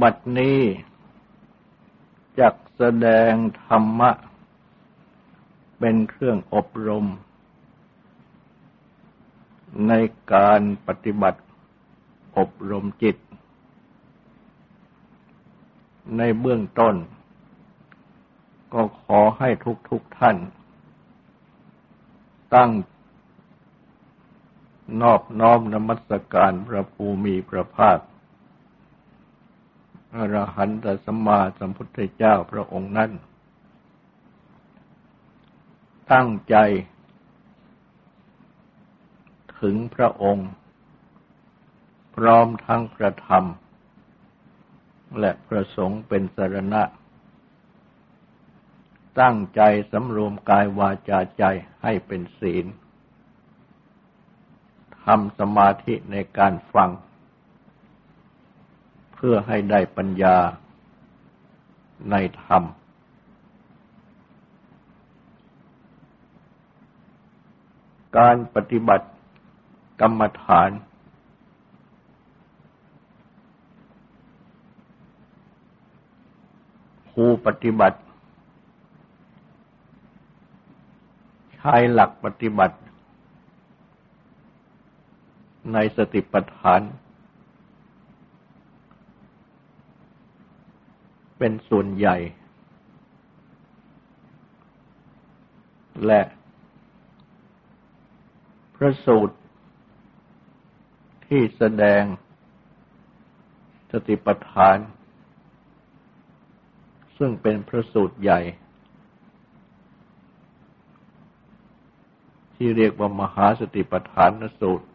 บัดนี้จักแสดงธรรมะ เป็นเครื่องอบรม ในการปฏิบัติอบรมจิต ในเบื้องต้น ก็ขอให้ทุกทุกท่าน ตั้งนอบน้อมนมัสการพระภูมิพระภาค อรหันตสัมมาสัมพุทธเจ้าพระองค์นั้น ตั้งใจ ถึงพระองค์ พร้อมทั้งกระทำและประสงค์เป็นสรณะ ตั้งใจสำรวมกายวาจาใจให้เป็นศีลทำสมาธิในการฟัง เพื่อให้ได้ปัญญาในธรรม การปฏิบัติกรรมฐาน ผู้ปฏิบัติใช้หลักปฏิบัติในสติปัฏฐาน เป็นส่วนใหญ่ และพระสูตร ที่แสดงสติปัฏฐาน ซึ่งเป็นพระสูตรใหญ่ ที่เรียกว่ามหาสติปัฏฐานสูตร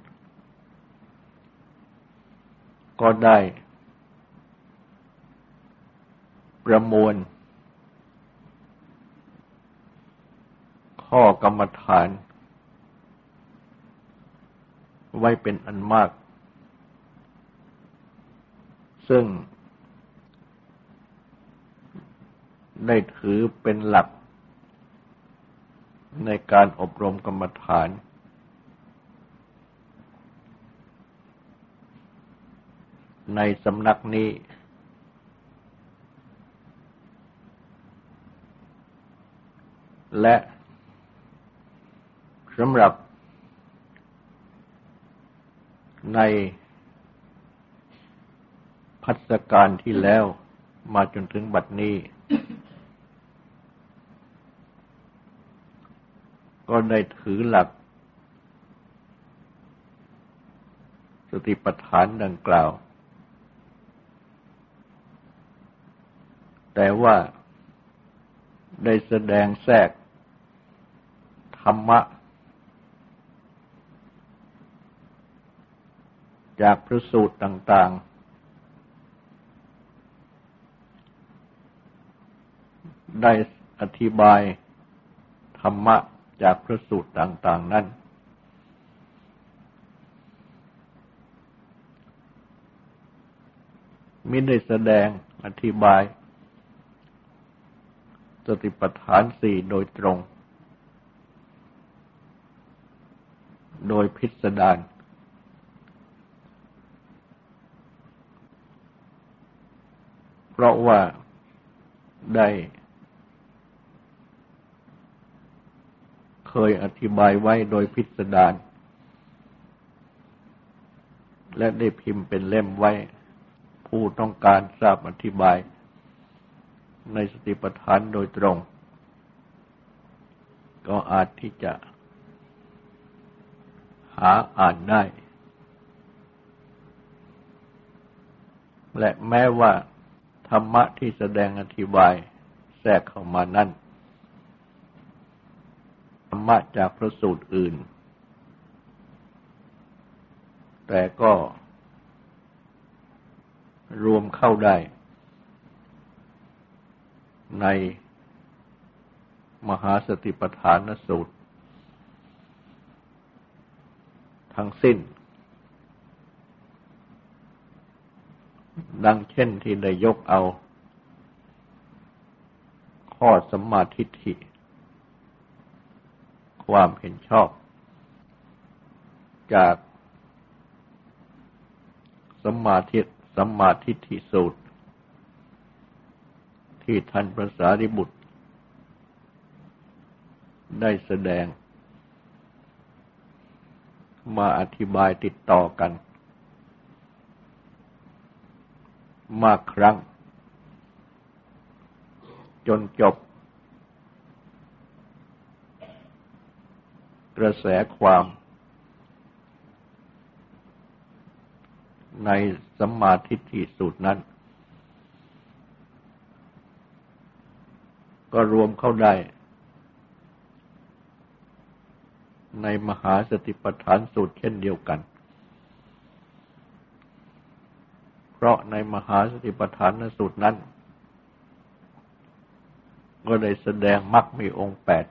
ก็ได้ ประมวล ข้อกรรมฐาน ไว้เป็นอันมาก ซึ่ง ได้ถือเป็นหลัก ในการอบรมกรรมฐานในสำนักนี้ และสำหรับในพัฒการที่แล้วมาจนถึงบัดนี้ ก็ได้ถือหลัก สติปัฏฐานดังกล่าว แต่ว่าได้แสดงแทรก ธรรมะ จากพระสูตรต่าง ๆ ได้อธิบายธรรมะจากพระสูตรต่าง ๆ นั้น มิได้แสดงอธิบาย สติปัฏฐานสี่โดยตรง โดยพิสดารเพราะว่าได้เคยอธิบายไว้โดยพิสดารและได้พิมพ์เป็นเล่มไว้ ผู้ต้องการทราบอธิบาย ในสติปัฏฐานโดยตรง ก็อาจที่จะ หาอ่านได้ และแม้ว่าธรรมะที่แสดงอธิบายแทรกเข้ามานั้นธรรมะจากพระสูตรอื่น แต่ก็รวมเข้าได้ ในมหาสติปัฏฐานสูตร ทั้งสิ้น ดังเช่นที่ได้ยกเอา ข้อสมมาทิฏฐิ ความเห็นชอบ จากสมาธิสมาทิฏฐิสูตร ที่ท่านพระสารีบุตร ได้แสดง มาอธิบายติดต่อกัน มากครั้ง จนจบ กระแสความ ในสัมมาทิฏฐิสูตรนั้น ก็รวมเข้าได้ ในมหาสติปัฏฐานสูตรเช่นเดียวกัน เพราะในมหาสติปัฏฐานสูตรนั้น ก็ได้แสดงมรรคมีองค์แปด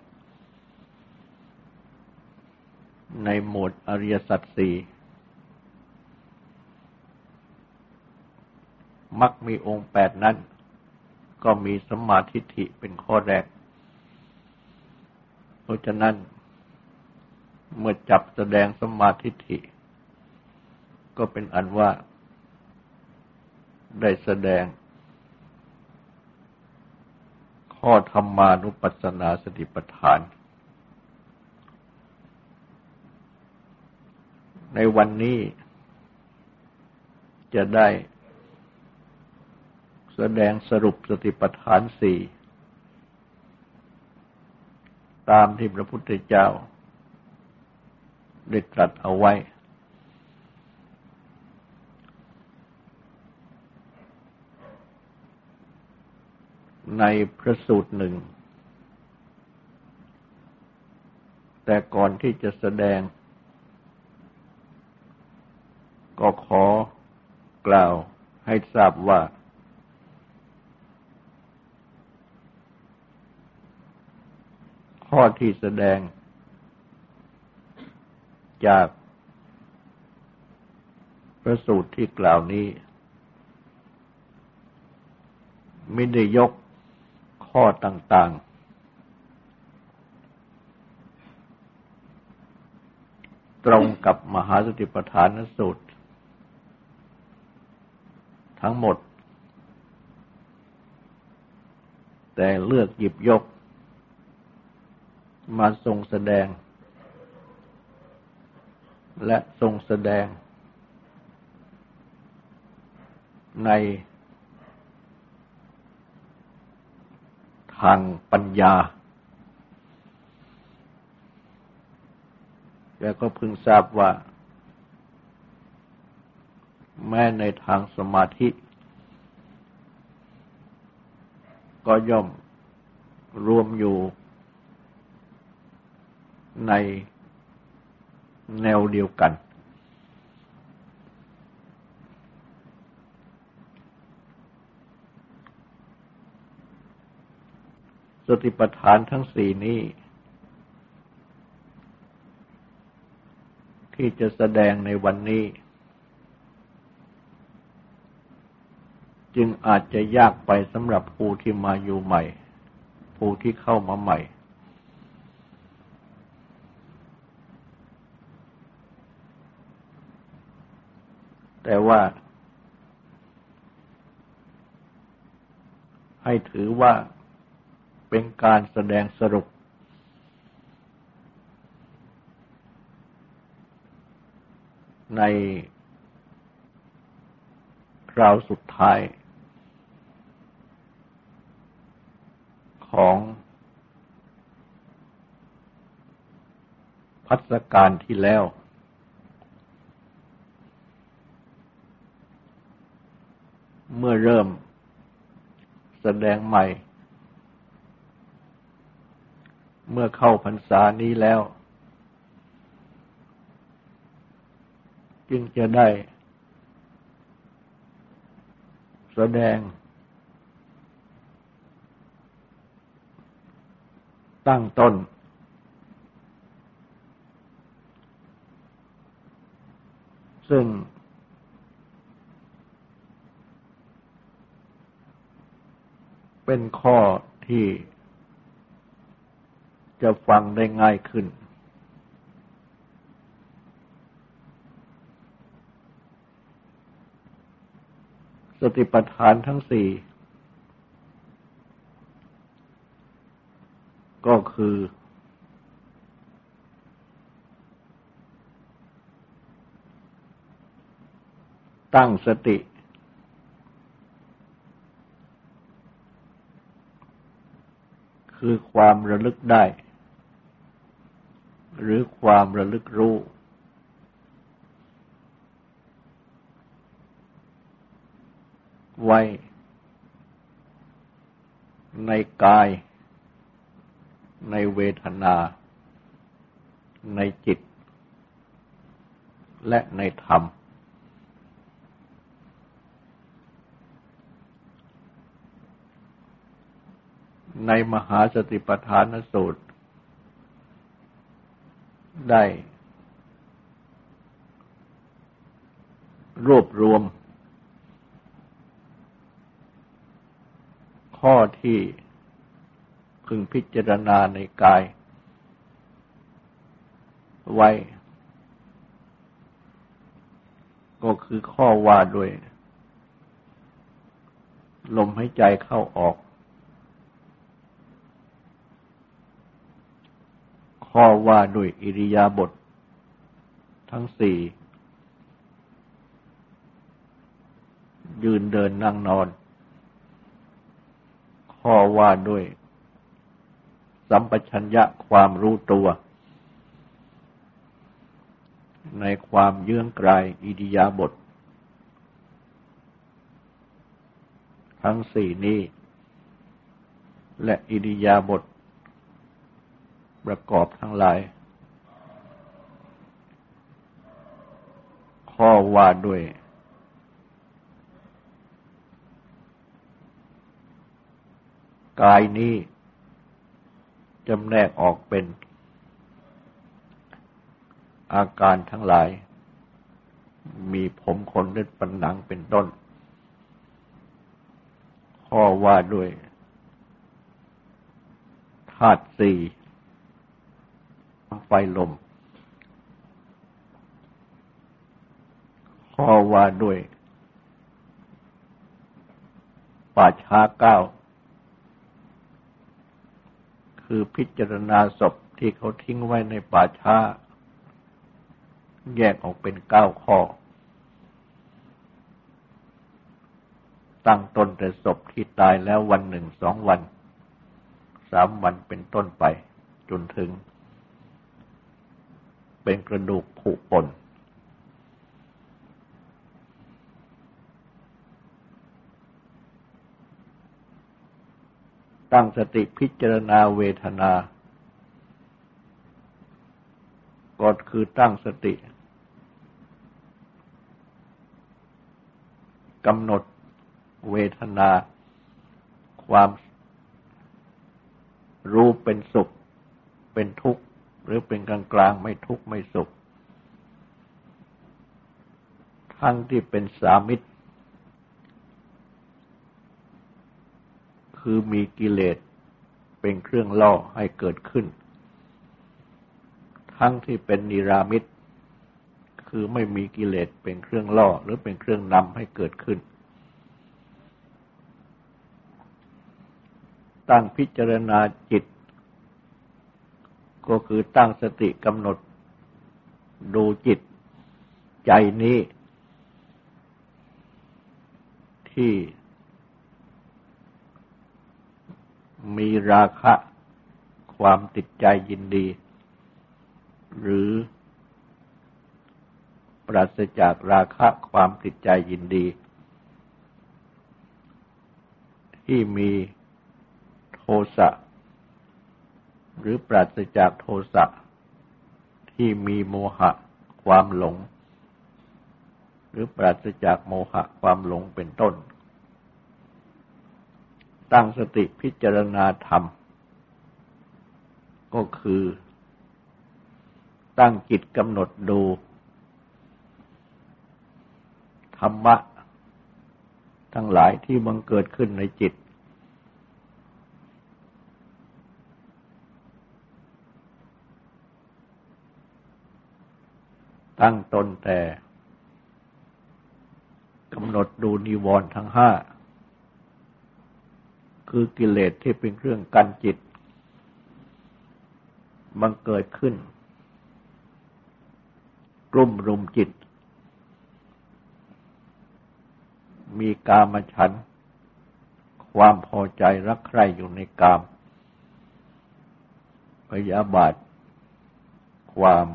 ในหมวดอริยสัจสี่มักมีองค์แปดนั้น ก็มีสมาธิฐิเป็นข้อแรก เพราะฉะนั้น เมื่อจับแสดงสมาธิฐิ ก็เป็นอันว่า ได้แสดง ข้อธรรมานุปัสสนาสติปัฏฐาน ในวันนี้จะได้แสดงสรุปสติปัฏฐานสี่ ตามที่พระพุทธเจ้า ได้ตรัสเอาไว้ ในพระสูตรหนึ่ง แต่ก่อนที่จะแสดง ก็ขอกล่าวให้ทราบว่าข้อที่แสดง จากพระสูตรที่กล่าวนี้ ไม่ได้ยกข้อต่าง ๆ ตรงกับมหาสติปัฏฐานสูตร ทั้งหมด แต่เลือกหยิบยกมาทรงแสดง และทรงแสดง ในทางปัญญา แล้วก็พึงทราบว่า แม้ในทางสมาธิ ก็ย่อมรวมอยู่ใน แนวเดียวกัน สติปัฏฐานทั้งสี่นี้ ที่จะแสดงในวันนี้ จึงอาจจะยากไปสำหรับผู้ที่มาอยู่ใหม่ ผู้ที่เข้ามาใหม่ แต่ว่า ให้ถือว่าเป็นการแสดงสรุป ในคราวสุดท้าย ของพัฒการที่แล้ว เมื่อเริ่มแสดงใหม่ เมื่อเข้าพรรษานี้แล้ว จึงจะได้ แสดง ตั้งต้น ซึ่ง เป็นข้อที่จะฟังได้ง่ายขึ้น สติปัฏฐานทั้งสี่ ก็คือ ตั้งสติ คือความระลึกได้ หรือความระลึกรู้ ไว้ ในกาย ในเวทนา ในจิต และในธรรม ในมหาสติปัฏฐานสูตร ได้ รวบรวม ข้อที่พึงพิจารณาในกาย ไว้ ก็คือข้อว่าด้วย ลมหายใจเข้าออก ข้อว่าด้วยอิริยาบถททั้งสี่ ยืนเดินนั่งนอน ข้อว่าด้วย สัมปชัญญะความรู้ตัว ในความเยื่องกลายอิดิยาบททั้งสี่นี้ และอิดิยาบท ประกอบทั้งหลาย ข้อว่าด้วย กายนี้จำแนกออกเป็น อาการทั้งหลาย มีผมขนเล็บปันหนังเป็นต้น ข้อว่าด้วยธาตุสี่ ไฟลม ข้อว่าด้วย ป่าช้าเก้า คือพิจารณาศพที่เขาทิ้งไว้ในป่าช้า แยกออกเป็นเก้าข้อ ตั้งต้นแต่ศพที่ตายแล้ววันหนึ่งสองวัน สามวันเป็นต้นไปจนถึง เป็นกระดูกผุปน ตั้งสติพิจารณาเวทนาก็คือตั้งสติกำหนดเวทนา ความรู้เป็นสุขเป็นทุกข์ หรือเป็นกลางกลางไม่ทุกข์ไม่สุข ทั้งที่เป็นสามิตร คือมีกิเลสเป็นเครื่องล่อให้เกิดขึ้น ทั้งที่เป็นนิรามิตร คือไม่มีกิเลสเป็นเครื่องล่อหรือเป็นเครื่องนำให้เกิดขึ้น ตั้งพิจารณาจิต ก็คือตั้งสติกำหนด ดูจิตใจนี้ ที่มีราคะความติดใจยินดี หรือปราศจากราคะความติดใจยินดี ที่มีโทสะ หรือปราศจากโทสะที่มีโมหะความหลง หรือปราศจากโมหะความหลงเป็นต้น ตั้งสติพิจารณาธรรม ก็คือ ตั้งจิตกำหนดดู ธรรมะ ทั้งหลายที่บังเกิดขึ้นในจิต ตั้งตนแต่กำหนดดูนิวรณ์ทั้งห้า คือกิเลสที่เป็นเครื่องกันจิตบังเกิดขึ้น กลุ่มรุมจิต มีกามฉัน ความพอใจรักใคร่อยู่ในกามพยาบาท ความ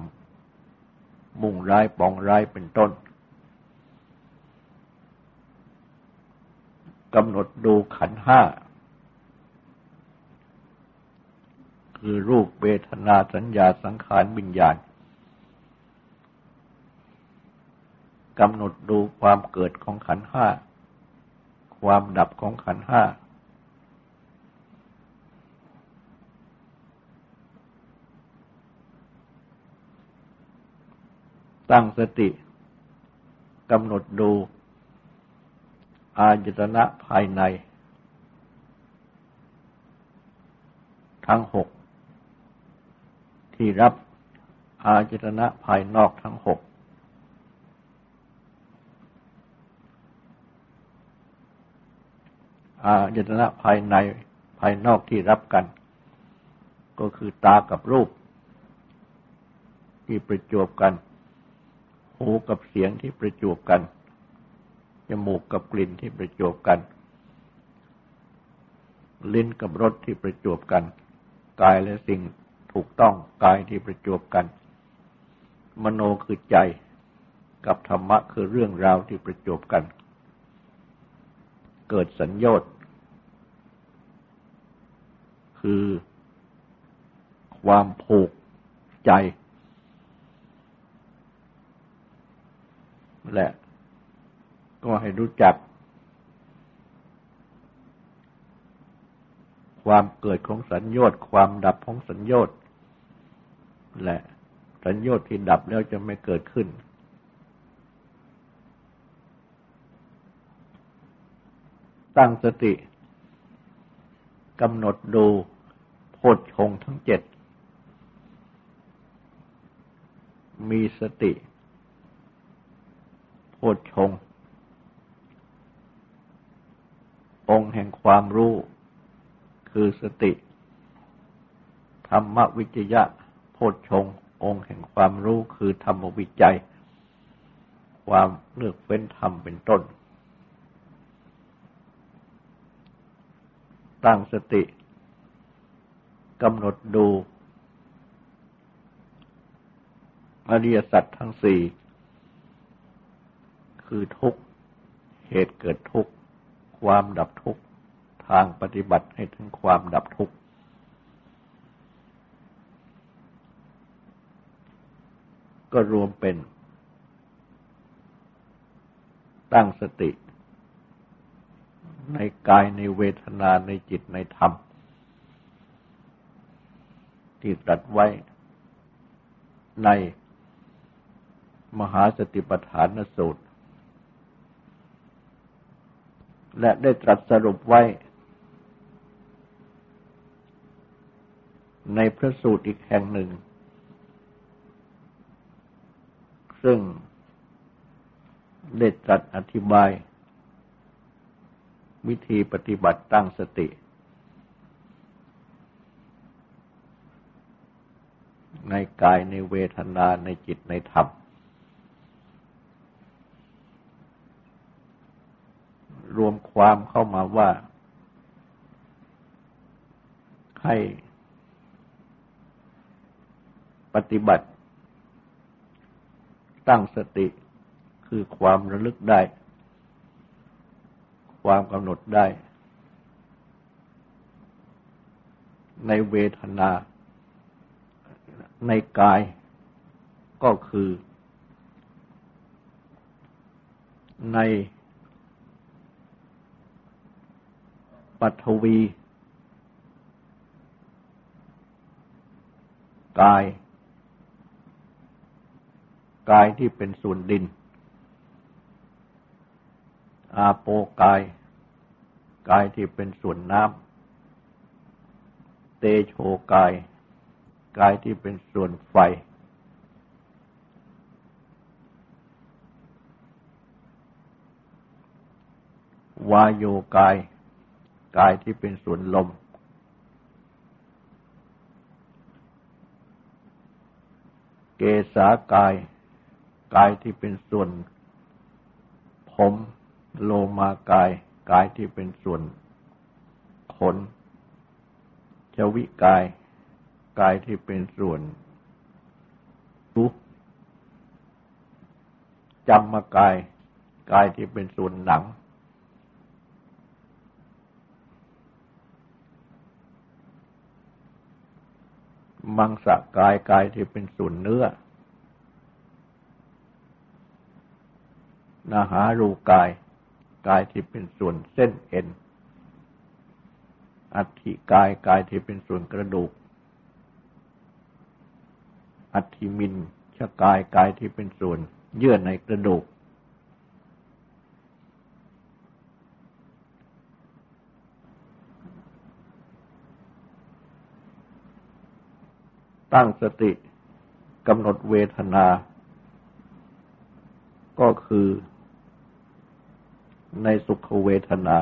มุ่งร้ายปองร้ายเป็นต้นกำหนดดูขันห้า คือรูปเวทนาสัญญาสังขารวิญญาณกำหนดดูความเกิดของขันห้า ความดับของขันห้า ตั้งสติกำหนดดู อายตนะภายใน ทั้งหก ที่รับอายตนะภายนอกทั้งหก อายตนะภายในภายนอกที่รับกัน ก็คือตากับรูป ที่ประจวบกัน หูกับเสียงที่ประจวบกัน จมูกกับกลิ่นที่ประจบกัน ลิ้นกับรสที่ประจบกัน กายและสิ่งถูกต้องกายที่ประจบกัน มโนคือใจ กับธรรมะคือเรื่องราวที่ประจบกัน เกิดสัญญา์คือความผูกใจ และ ก็ให้รู้จัก ความเกิดของสัญญาตความดับของสัญญาตและ สัญญาตที่ดับแล้วจะไม่เกิดขึ้น ตั้งสติกำหนดดูโพชฌงทั้งเจ็ดมีสติ โพชง องค์แห่งความรู้ คือสติ ธรรมวิจยะโพชฌงองค์แห่งความรู้คือธรรมวิจัย ความเลือกเฟ้นธรรมเป็นต้น ตั้งสติกำหนดดูอริยสัจทั้งสี่ คือทุกเหตุเกิดทุกข์ ความดับทุกข์ ทางปฏิบัติให้ถึงความดับทุกข์ ก็รวมเป็น ตั้งสติ ในกายในเวทนาในจิตในธรรม ที่ตรัสไว้ในมหาสติปัฏฐานสูตร และได้ตรัสสรุปไว้ ในพระสูตรอีกแห่งหนึ่ง ซึ่งได้ตรัสอธิบาย วิธีปฏิบัติตั้งสติ ในกายในเวทนาในจิตในธรรม รวมความเข้ามาว่า ให้ปฏิบัติ ตั้งสติคือความระลึกได้ ความกำหนดได้ ในเวทนา ในกายก็คือใน ปัทวี กาย กายที่เป็นส่วนดิน อาโปกาย กายที่เป็นส่วนน้ำ เตโชกาย กายที่เป็นส่วนไฟ วายโยกาย กายที่เป็นส่วนลม เกษากาย กายที่เป็นส่วน ผมโลมากาย กายที่เป็นส่วน ขนชวิกาย กายที่เป็นส่วนรูจำมากาย กายที่เป็นส่วนหนัง มังสะกายกายที่เป็นส่วนเนื้อนาหารูกาย กายที่เป็นส่วนเส้นเอ็น อัฐิกายกายที่เป็นส่วนกระดูก อัฐิมินชกายกายที่เป็นส่วนเยื่อในกระดูก ตั้งสติกำหนดเวทนา ก็คือในสุขเวทนา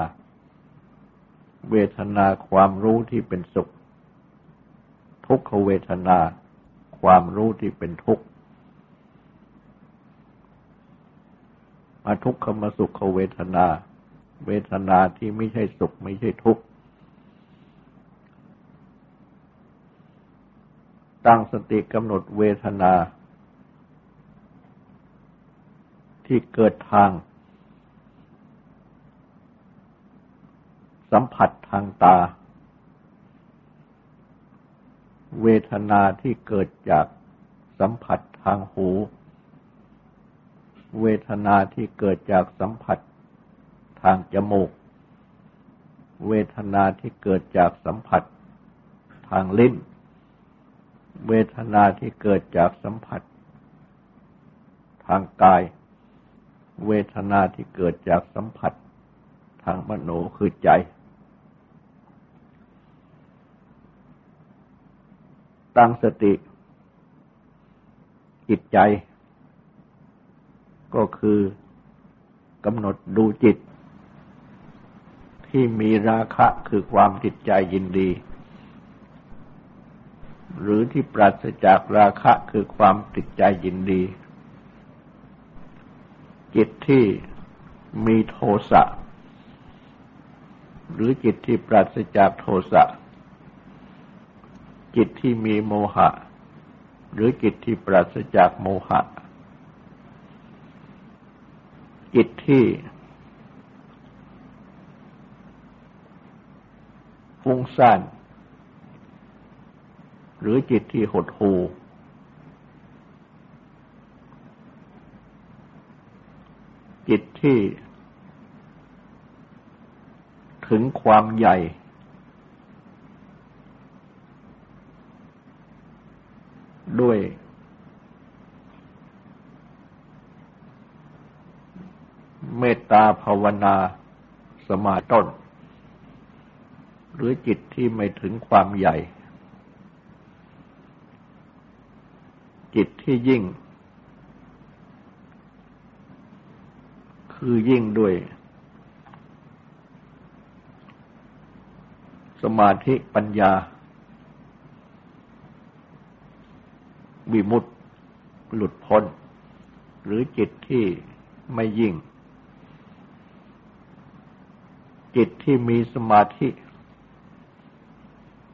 เวทนาความรู้ที่เป็นสุข ทุกขเวทนา ความรู้ที่เป็นทุกข์มาทุกขมสุขเวทนา เวทนาที่ไม่ใช่สุขไม่ใช่ทุกข์ ตั้งสติกำหนดเวทนา ที่เกิดทาง สัมผัสทางตา เวทนาที่เกิดจากสัมผัสทางหู เวทนาที่เกิดจากสัมผัสทางจมูก เวทนาที่เกิดจากสัมผัสทางลิ้น เวทนาที่เกิดจากสัมผัส ทางกาย เวทนาที่เกิดจากสัมผัส ทางมโนคือใจ ตั้งสติ จิตใจ ก็คือกำหนดดูจิต ที่มีราคะคือความจิตใจยินดี หรือที่ปราศจากราคะคือความติดใจยินดี จิตที่มีโทสะหรือจิตที่ปราศจากโทสะจิตที่มีโมหะ หรือจิตที่ปราศจากโมหะ จิตที่ฟุ้งซ่าน หรือจิตที่หดหู่จิตที่ ถึงความใหญ่ ด้วย เมตตาภาวนาสมาต้น หรือจิตที่ไม่ถึงความใหญ่ จิตที่ยิ่ง คือยิ่งด้วย สมาธิปัญญา วิมุตติหลุดพ้น หรือจิตที่ไม่ยิ่ง จิตที่มีสมาธิ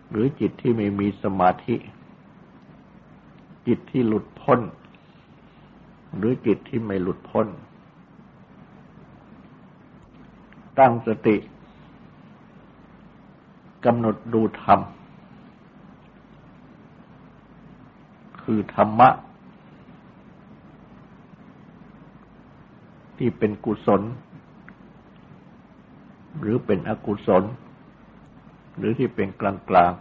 หรือจิตที่ไม่มีสมาธิ จิตที่หลุดพ้น หรือจิตที่ไม่หลุดพ้น ตั้งสติกำหนดดูธรรม คือธรรมะ ที่เป็นกุศล หรือเป็นอกุศล หรือที่เป็นกลาง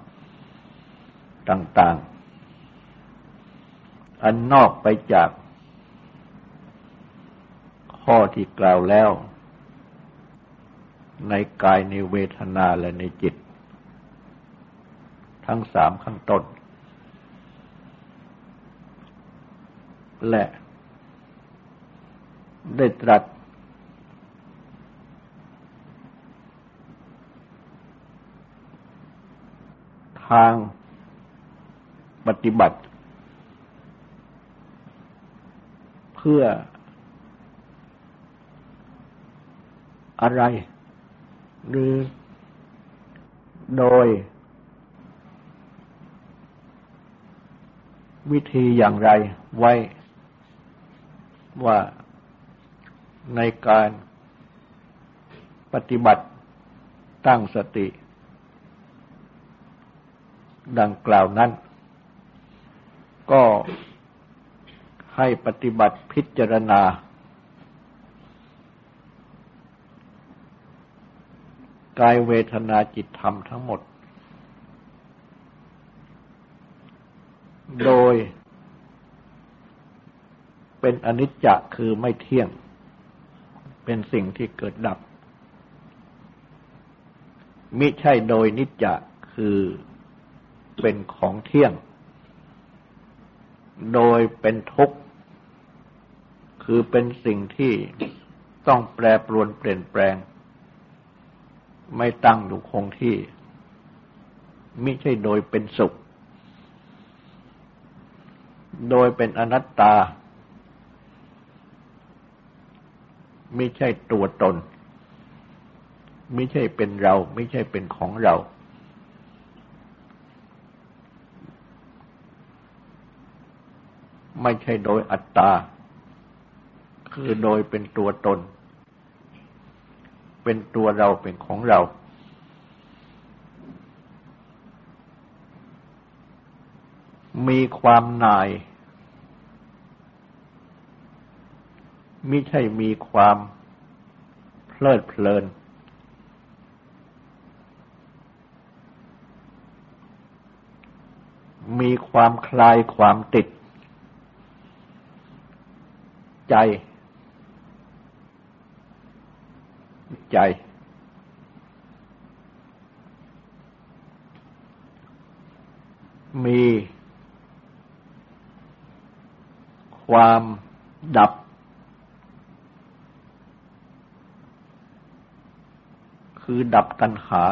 ๆ ต่าง ๆ อันนอกไปจาก ข้อที่กล่าวแล้ว ในกายในเวทนาและในจิต ทั้งสามข้างต้น และได้ตรัสทางปฏิบัติ พื่ออะไร หรือโดย วิธีอย่างไรไว้ ว่าในการปฏิบัติตั้งสติ ดังกล่าวนั้น ก็ ให้ปฏิบัติพิจารณา กายเวทนาจิตธรรมทั้งหมด โดย เป็นอนิจจะคือไม่เที่ยง เป็นสิ่งที่เกิดดับ มิใช่โดยนิจจะคือเป็นของเที่ยง โดยเป็นทุกข์ คือเป็นสิ่งที่ต้องแปรปรวนเปลี่ยนแปลง ไม่ตั้งอยู่คงที่มิใช่โดยเป็นสุข โดยเป็นอนัตตา ไม่ใช่ตัวตน ไม่ใช่เป็นเรา ไม่ใช่เป็นของเรา ไม่ใช่โดยอัตตา คือโดยเป็นตัวตน เป็นตัวเราเป็นของเรา มีความนายมิใช่มีความเพลิดเพลิน มีความคลายความติด ใจ ใจ มี ความดับ คือดับตัณหา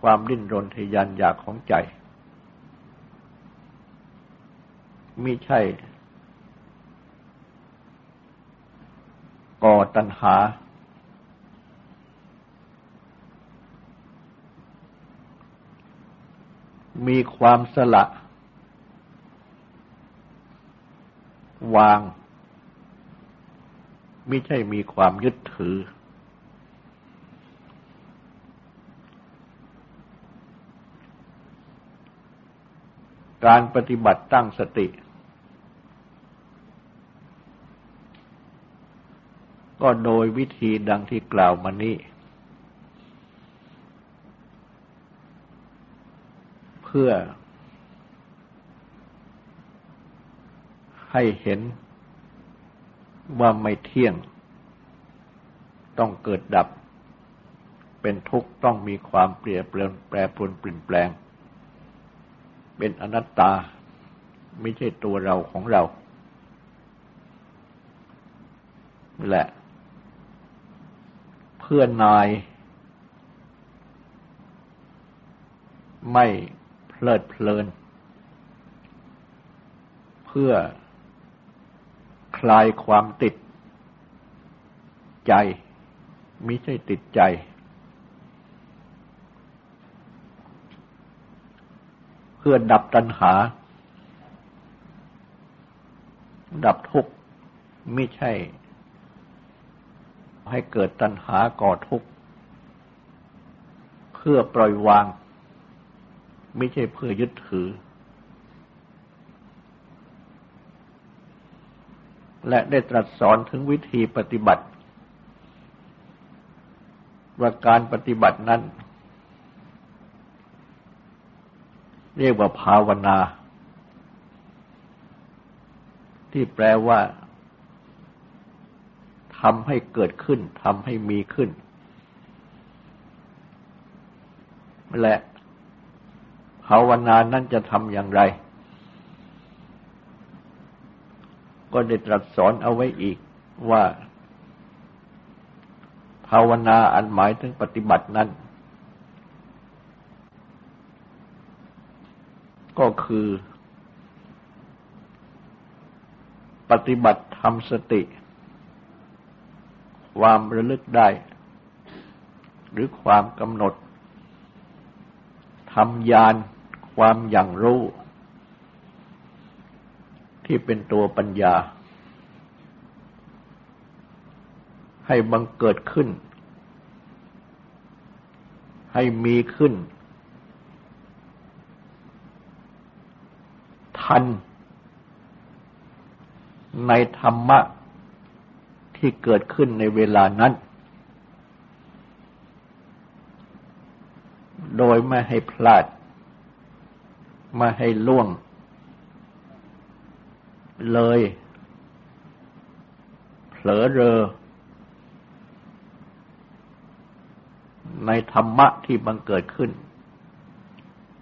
ความดิ้นรนทยานอยากของใจมิใช่ ก่อตัณหา มีความสละ วาง ไม่ใช่มีความยึดถือ การปฏิบัติตั้งสติ ก็โดยวิธีดังที่กล่าวมานี้ เพื่อ ให้เห็นว่าไม่เที่ยง ต้องเกิดดับ เป็นทุกข์ต้องมีความเปลี่ยนแปลงแปรปรวนเปลี่ยนแปลง เป็นอนัตตาไม่ใช่ตัวเราของเราและ เพื่อนนาย ไม่เพลิดเพลิน เพื่อคลายความติดใจไม่ใช่ติดใจ เพื่อดับตัณหา ดับทุกข์ไม่ใช่ ให้เกิดตัณหาก่อทุกข์ เพื่อปล่อยวาง ไม่ใช่เพื่อยึดถือ และได้ตรัสสอนถึงวิธีปฏิบัติ ว่าการปฏิบัตินั้น เรียกว่าภาวนา ที่แปลว่า ทำให้เกิดขึ้นทำให้มีขึ้น และภาวนานั้นจะทำอย่างไร ก็ได้ตรัสสอนเอาไว้อีกว่า ภาวนาอันหมายถึงปฏิบัตินั้น ก็คือ ปฏิบัติทำสติ ความระลึกได้ หรือความกำหนดทำยานความอย่างรู้ ที่เป็นตัวปัญญา ให้บังเกิดขึ้น ให้มีขึ้น ทัน ในธรรมะ ที่เกิดขึ้นในเวลานั้น โดยไม่ให้พลาด ไม่ให้ล่วง เลย เผลอเรอ ในธรรมะที่บังเกิดขึ้น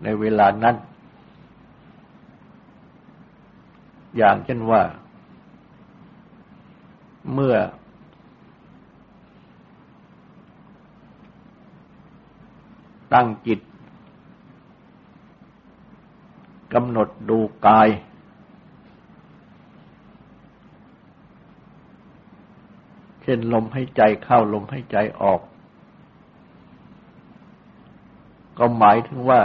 ในเวลานั้น อย่างเช่นว่า เมื่อ ตั้งจิตกำหนดดูกาย เช่นลมให้ใจเข้าลมให้ใจออก ก็หมายถึงว่า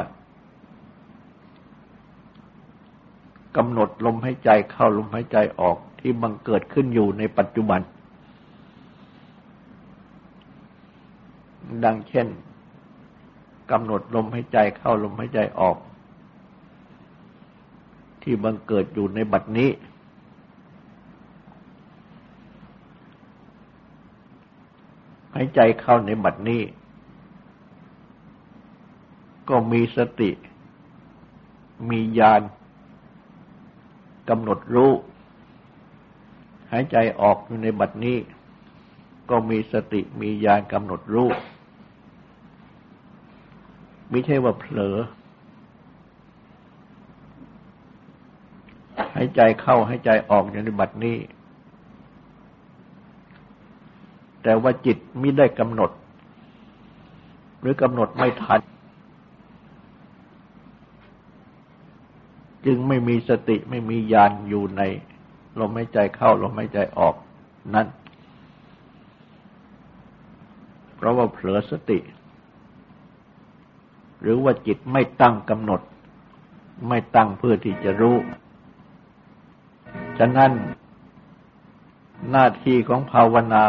กำหนดลมให้ใจเข้าลมให้ใจออก ที่บังเกิดขึ้นอยู่ในปัจจุบัน ดังเช่นกำหนดลมหายใจเข้าลมหายใจออก ที่บังเกิดอยู่ในบัดนี้ หายใจเข้าในบัดนี้ ก็มีสติ มีญาณกำหนดรู้ หายใจออกอยู่ในบัดนี้ ก็มีสติมีญาณกำหนดรู้ไม่ใช่ว่าเผลอ หายใจเข้าหายใจออกอยู่ในบัดนี้ แต่ว่าจิตไม่ได้กำหนด หรือกำหนดไม่ทัน จึงไม่มีสติไม่มีญาณอยู่ใน ลมหายใจเข้าลมหายใจออกนั้นเพราะว่าเผลอสติ หรือว่าจิตไม่ตั้งกำหนด ไม่ตั้งเพื่อที่จะรู้ ฉะนั้น หน้าที่ของภาวนา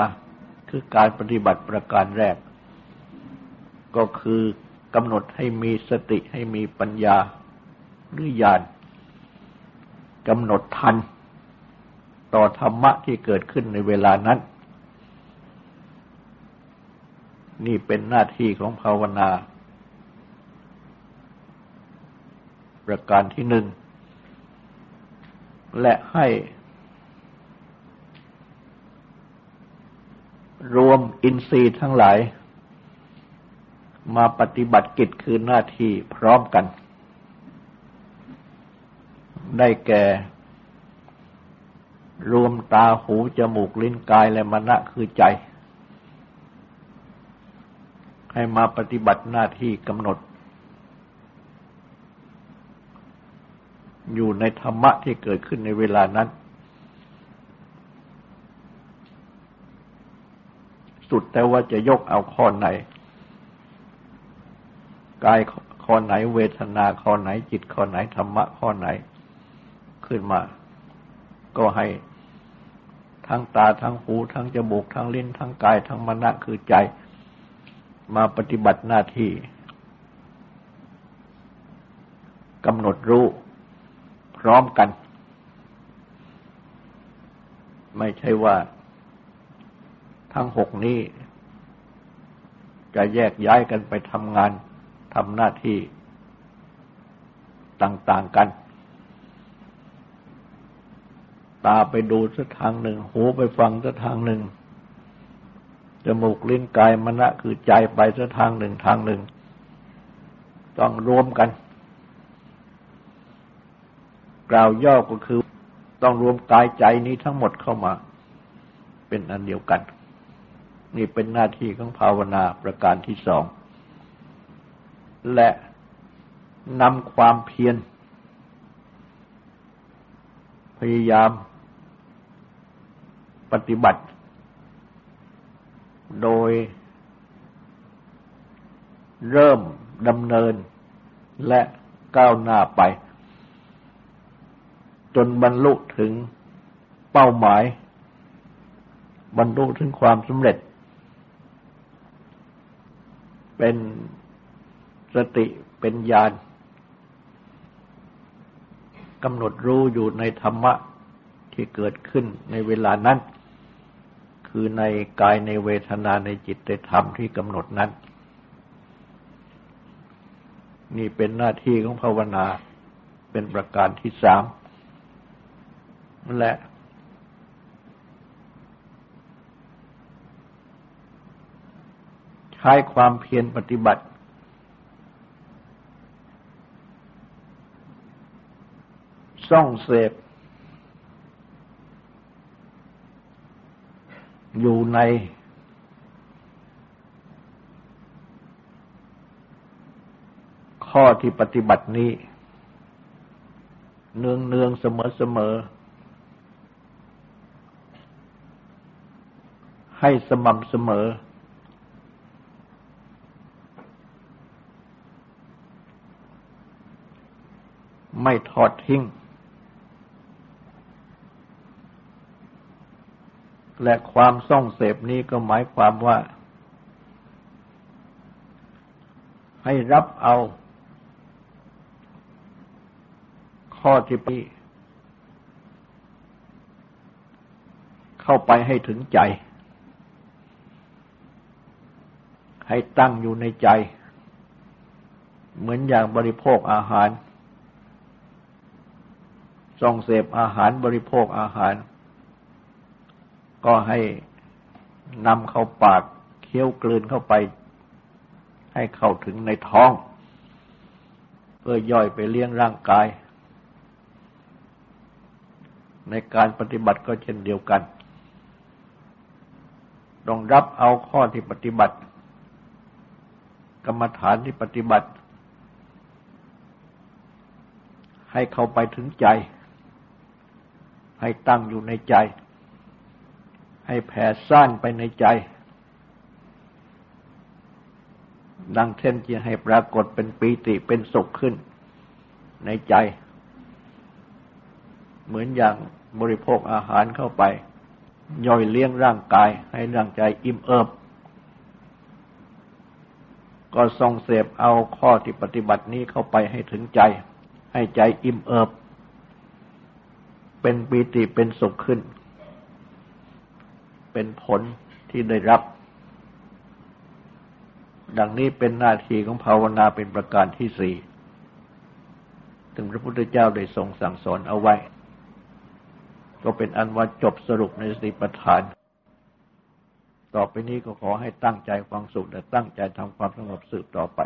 คือการปฏิบัติประการแรก ก็คือกำหนดให้มีสติให้มีปัญญาหรือญาณกำหนดทัน ต่อธรรมะที่เกิดขึ้นในเวลานั้น นี่เป็นหน้าที่ของภาวนา ประการที่หนึ่ง และให้รวมอินทรีย์ทั้งหลาย มาปฏิบัติกิจคือหน้าที่พร้อมกัน ได้แก่ รวมตาหูจมูกลิ้นกายและมณะคือใจ ให้มาปฏิบัติหน้าที่กำหนด อยู่ในธรรมะที่เกิดขึ้นในเวลานั้น สุดแต่ว่าจะยกเอาข้อไหน กายข้อไหนเวทนาข้อไหนจิตข้อไหนธรรมะข้อไหนขึ้นมา ก็ให้ทั้งตาทั้งหูทั้งจมูกทั้งลิ้นทั้งกายทั้งมณะคือใจ มาปฏิบัติหน้าที่กำหนดรู้พร้อมกัน ไม่ใช่ว่าทั้งหกนี้ จะแยกย้ายกันไปทำงานทำหน้าที่ต่าง ๆ กัน ตาไปดูสักทางหนึ่ง หูไปฟังสักทางหนึ่ง จมูกลิ้นกายมณะคือใจไปสักทางหนึ่งทางหนึ่ง ต้องรวมกัน กล่าวย่อก็คือต้องรวมกายใจนี้ทั้งหมดเข้ามา เป็นอันเดียวกัน นี่เป็นหน้าที่ของภาวนาประการที่สอง และนำความเพียรพยายาม ฏิบัติ โดยเริ่มดำเนินและก้าวหน้าไป จนบรรลุถึงเป้าหมาย บรรลุถึงความสำเร็จ เป็นสติเป็นญาณกำหนดรู้อยู่ในธรรมะที่เกิดขึ้นในเวลานั้น คือในกายในเวทนาในจิตในธรรมที่กำหนดนั้น นี่เป็นหน้าที่ของภาวนาเป็นประการที่สามและใช้ความเพียรปฏิบัติ ส่องเสพ อยู่ใน ข้อที่ปฏิบัตินี้ เนืองเนืองเสมอเสมอ ให้สม่ำเสมอ ไม่ทอดทิ้ง และความส่องเสพนี้ก็หมายความว่า ให้รับเอา ข้อที่ปีเข้าไปให้ถึงใจ ให้ตั้งอยู่ในใจ เหมือนอย่างบริโภคอาหารส่องเสพอาหารบริโภคอาหาร ก็ให้นำเข้าปากเคี้ยวกลืนเข้าไป ให้เข้าถึงในท้อง เพื่อย่อยไปเลี้ยงร่างกาย ในการปฏิบัติก็เช่นเดียวกัน ต้องรับเอาข้อที่ปฏิบัติ กรรมฐานที่ปฏิบัติ ให้เข้าไปถึงใจ ให้ตั้งอยู่ในใจ ให้แผ่ซ่านไปในใจ ดังเช่นจะให้ปรากฏเป็นปีติเป็นสุขขึ้นในใจ เหมือนอย่างบริโภคอาหารเข้าไป ย่อยเลี้ยงร่างกายให้ร่างใจอิ่มเอิบ ก็ทรงเสพเอาข้อที่ปฏิบัตินี้เข้าไปให้ถึงใจ ให้ใจอิ่มเอิบ เป็นปีติเป็นสุขขึ้น เป็นผลที่ได้รับ ดังนี้เป็นหน้าที่ของภาวนาเป็นประการที่สี่ถึงพระพุทธเจ้าได้ทรงสั่งสอนเอาไว้ ก็เป็นอันว่าจบสรุปในสติปัฏฐาน ต่อไปนี้ก็ขอให้ตั้งใจฟังสุขและตั้งใจทำความสงบสืบต่อไป